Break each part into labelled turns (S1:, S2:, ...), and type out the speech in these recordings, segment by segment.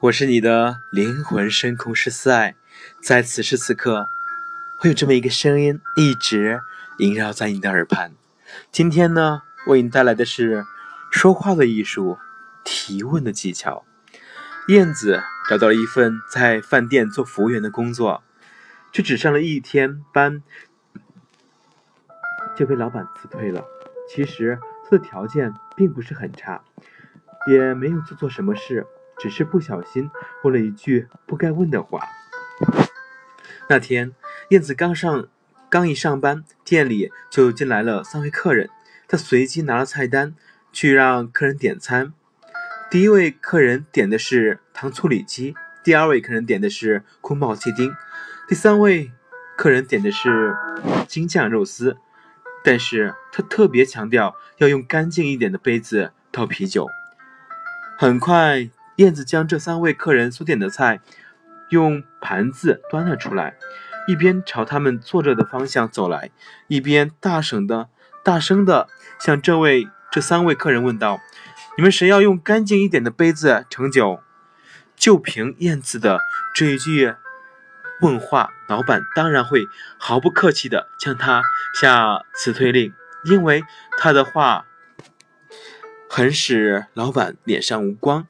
S1: 我是你的灵魂深空师四爱，在此时此刻，会有这么一个声音一直萦绕在你的耳畔。今天呢，为你带来的是说话的艺术，提问的技巧。燕子找到了一份在饭店做服务员的工作，却只上了一天班，就被老板辞退了。其实他的条件并不是很差，也没有做错什么事。只是不小心问了一句不该问的话。那天，燕子刚上，刚一上班，店里就进来了三位客人。她随机拿了菜单，去让客人点餐。第一位客人点的是糖醋里脊，第二位客人点的是宫保鸡丁，第三位客人点的是京酱肉丝。但是他特别强调要用干净一点的杯子倒啤酒。很快。燕子将这三位客人所点的菜用盘子端了出来，一边朝他们坐着的方向走来，一边大声的、大声的向这位、这三位客人问道：“你们谁要用干净一点的杯子盛酒？”就凭燕子的这一句问话，老板当然会毫不客气的向他下辞退令，因为他的话很使老板脸上无光。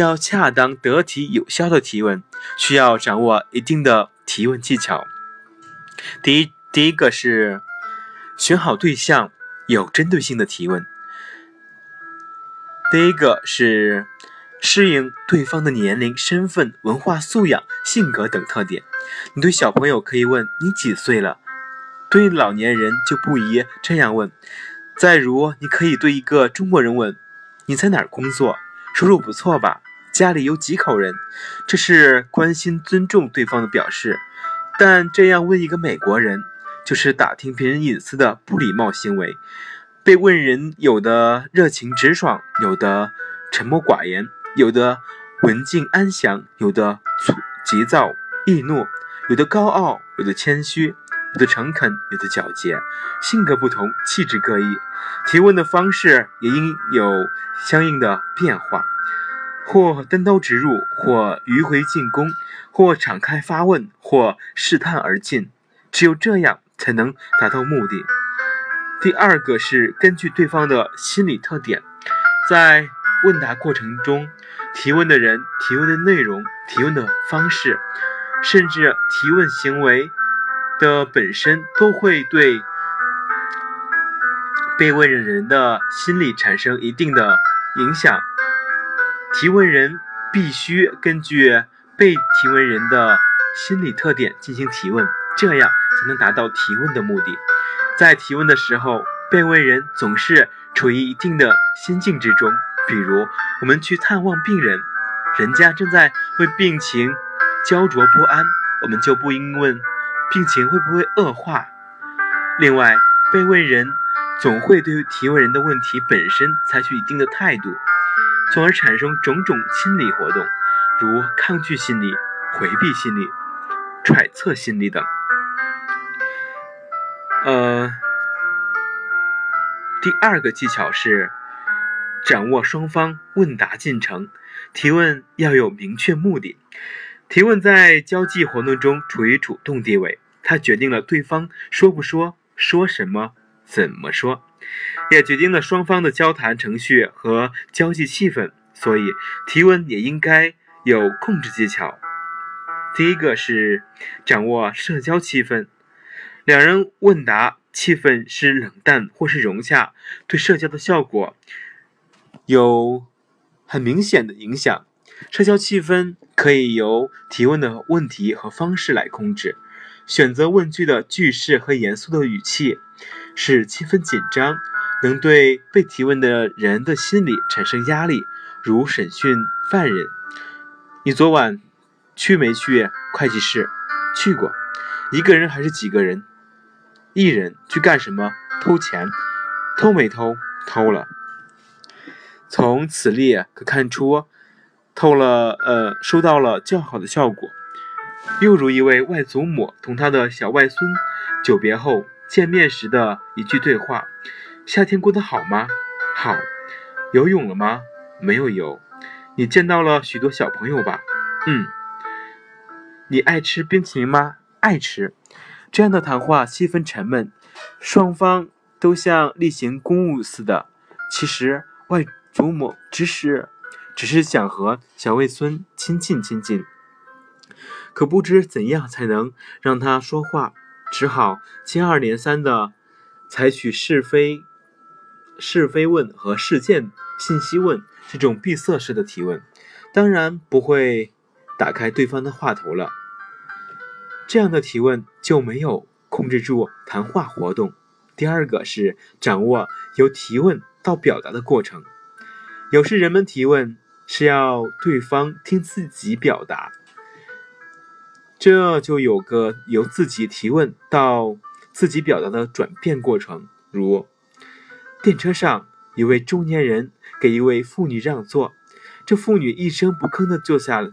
S1: 要恰当、得体、有效的提问，需要掌握一定的提问技巧。第一，第一个是选好对象，有针对性的提问。第一个是适应对方的年龄、身份、文化素养、性格等特点。你对小朋友可以问你几岁了，对老年人就不宜这样问。再如，你可以对一个中国人问你在哪儿工作，收入不错吧？家里有几口人，这是关心、尊重对方的表示。但这样问一个美国人，就是打听别人隐私的不礼貌行为。被问人有的热情直爽，有的沉默寡言，有的文静安详，有的粗急躁易怒，有的高傲，有的谦虚，有的诚恳，有的皎洁。性格不同，气质各异，提问的方式也应有相应的变化。或单刀直入，或迂回进攻，或敞开发问，或试探而进，只有这样才能达到目的。第二个是根据对方的心理特点，在问答过程中，提问的人、提问的内容、提问的方式，甚至提问行为的本身，都会对被问人的心理产生一定的影响。提问人必须根据被提问人的心理特点进行提问，这样才能达到提问的目的。在提问的时候，被问人总是处于一定的心境之中。比如，我们去探望病人，人家正在为病情焦灼不安，我们就不应问病情会不会恶化。另外，被问人总会对提问人的问题本身采取一定的态度。从而产生种种心理活动，如抗拒心理、回避心理、揣测心理等。呃，第二个技巧是掌握双方问答进程。提问要有明确目的。提问在交际活动中处于主动地位，它决定了对方说不说、说什么、怎么说。也决定了双方的交谈程序和交际气氛，所以提问也应该有控制技巧。第一个是掌握社交气氛，两人问答气氛是冷淡或是融洽，对社交的效果有很明显的影响。社交气氛可以由提问的问题和方式来控制，选择问句的句式和严肃的语气，使气氛紧张。能对被提问的人的心理产生压力，如审讯犯人。你昨晚去没去会计室？去过。一个人还是几个人？一人。去干什么？偷钱。偷没偷？偷了。从此例可看出，偷了呃，收到了较好的效果。又如一位外祖母同他的小外孙久别后见面时的一句对话。夏天过得好吗？好。游泳了吗？没有游。你见到了许多小朋友吧？嗯。你爱吃冰淇淋吗？爱吃。这样的谈话气氛沉闷，双方都像例行公务似的。其实外祖母只是只是想和小外孙亲近亲近，可不知怎样才能让他说话，只好接二连三的采取是非是非问和事件信息问这种闭塞式的提问，当然不会打开对方的话头了。这样的提问就没有控制住谈话活动。第二个是掌握由提问到表达的过程。有时人们提问是要对方听自己表达，这就有个由自己提问到自己表达的转变过程。如电车上，一位中年人给一位妇女让座，这妇女一声不吭的坐下了。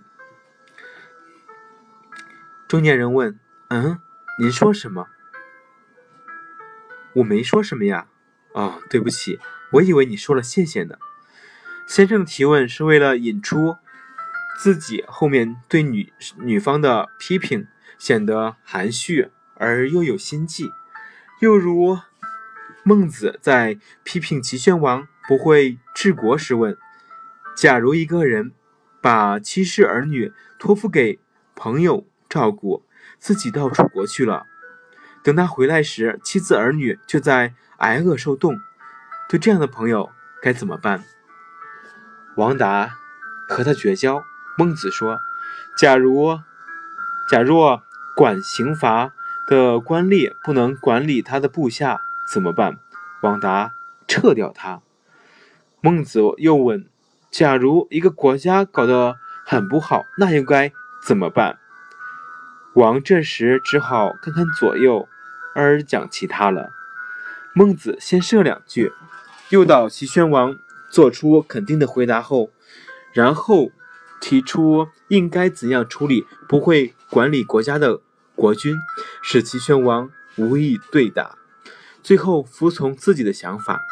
S1: 中年人问：“嗯，您说什么？”“我没说什么呀。”“哦，对不起，我以为你说了谢谢呢。”先生提问是为了引出自己后面对女女方的批评，显得含蓄而又有心计。又如孟子在批评齐宣王不会治国时问：“假如一个人把妻室儿女托付给朋友。”照顾自己到楚国去了，等他回来时，妻子儿女却在挨饿受冻。对这样的朋友该怎么办？王达和他绝交。孟子说：“假如，假若管刑罚的官吏不能管理他的部下，怎么办？”王达撤掉他。孟子又问：“假如一个国家搞得很不好，那应该怎么办？”王这时只好看看左右，而讲其他了。孟子先设两句，诱导齐宣王做出肯定的回答后，然后提出应该怎样处理不会管理国家的国君，使齐宣王无意对答，最后服从自己的想法。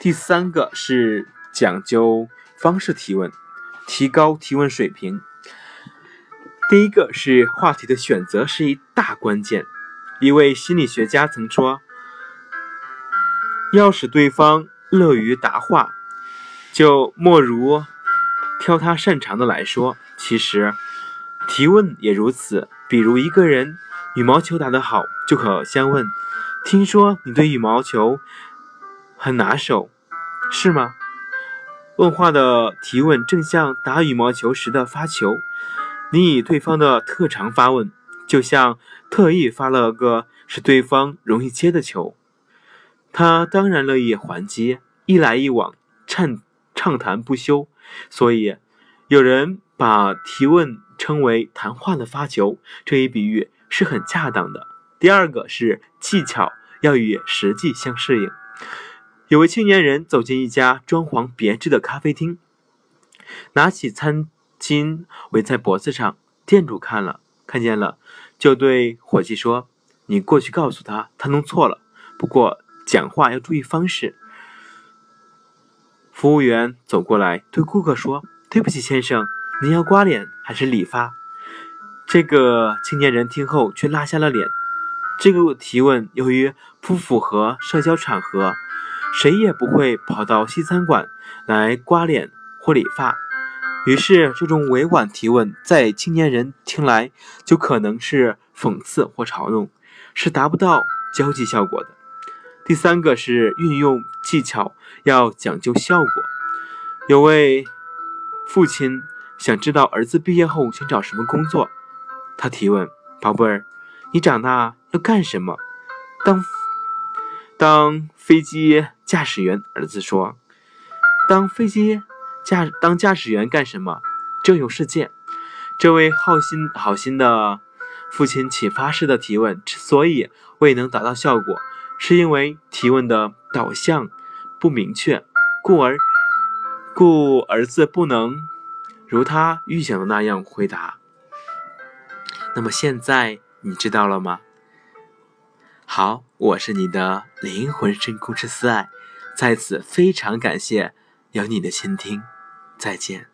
S1: 第三个是讲究方式提问，提高提问水平。第一个是话题的选择是一大关键。一位心理学家曾说：“要使对方乐于答话，就莫如挑他擅长的来说。其实提问也如此。比如一个人羽毛球打得好，就可先问：听说你对羽毛球很拿手，是吗？问话的提问正像打羽毛球时的发球。”你以对方的特长发问，就像特意发了个使对方容易接的球，他当然乐意还击，一来一往畅畅谈不休。所以，有人把提问称为谈话的发球，这一比喻是很恰当的。第二个是技巧要与实际相适应。有位青年人走进一家装潢别致的咖啡厅，拿起餐。巾围在脖子上，店主看了，看见了，就对伙计说：“你过去告诉他，他弄错了。不过讲话要注意方式。”服务员走过来对顾客说：“对不起，先生，您要刮脸还是理发？”这个青年人听后却拉下了脸。这个提问由于不符合社交场合，谁也不会跑到西餐馆来刮脸或理发。于是，这种委婉提问在青年人听来就可能是讽刺或嘲弄，是达不到交际效果的。第三个是运用技巧要讲究效果。有位父亲想知道儿子毕业后想找什么工作，他提问：“宝贝儿，你长大要干什么？”当当飞机驾驶员，儿子说：“当飞机。”驾当驾驶员干什么？周游世界。这位好心好心的父亲启发式的提问之所以未能达到效果，是因为提问的导向不明确，故而故儿子不能如他预想的那样回答。那么现在你知道了吗？好，我是你的灵魂深空之思爱，在此非常感谢。有你的倾听，再见。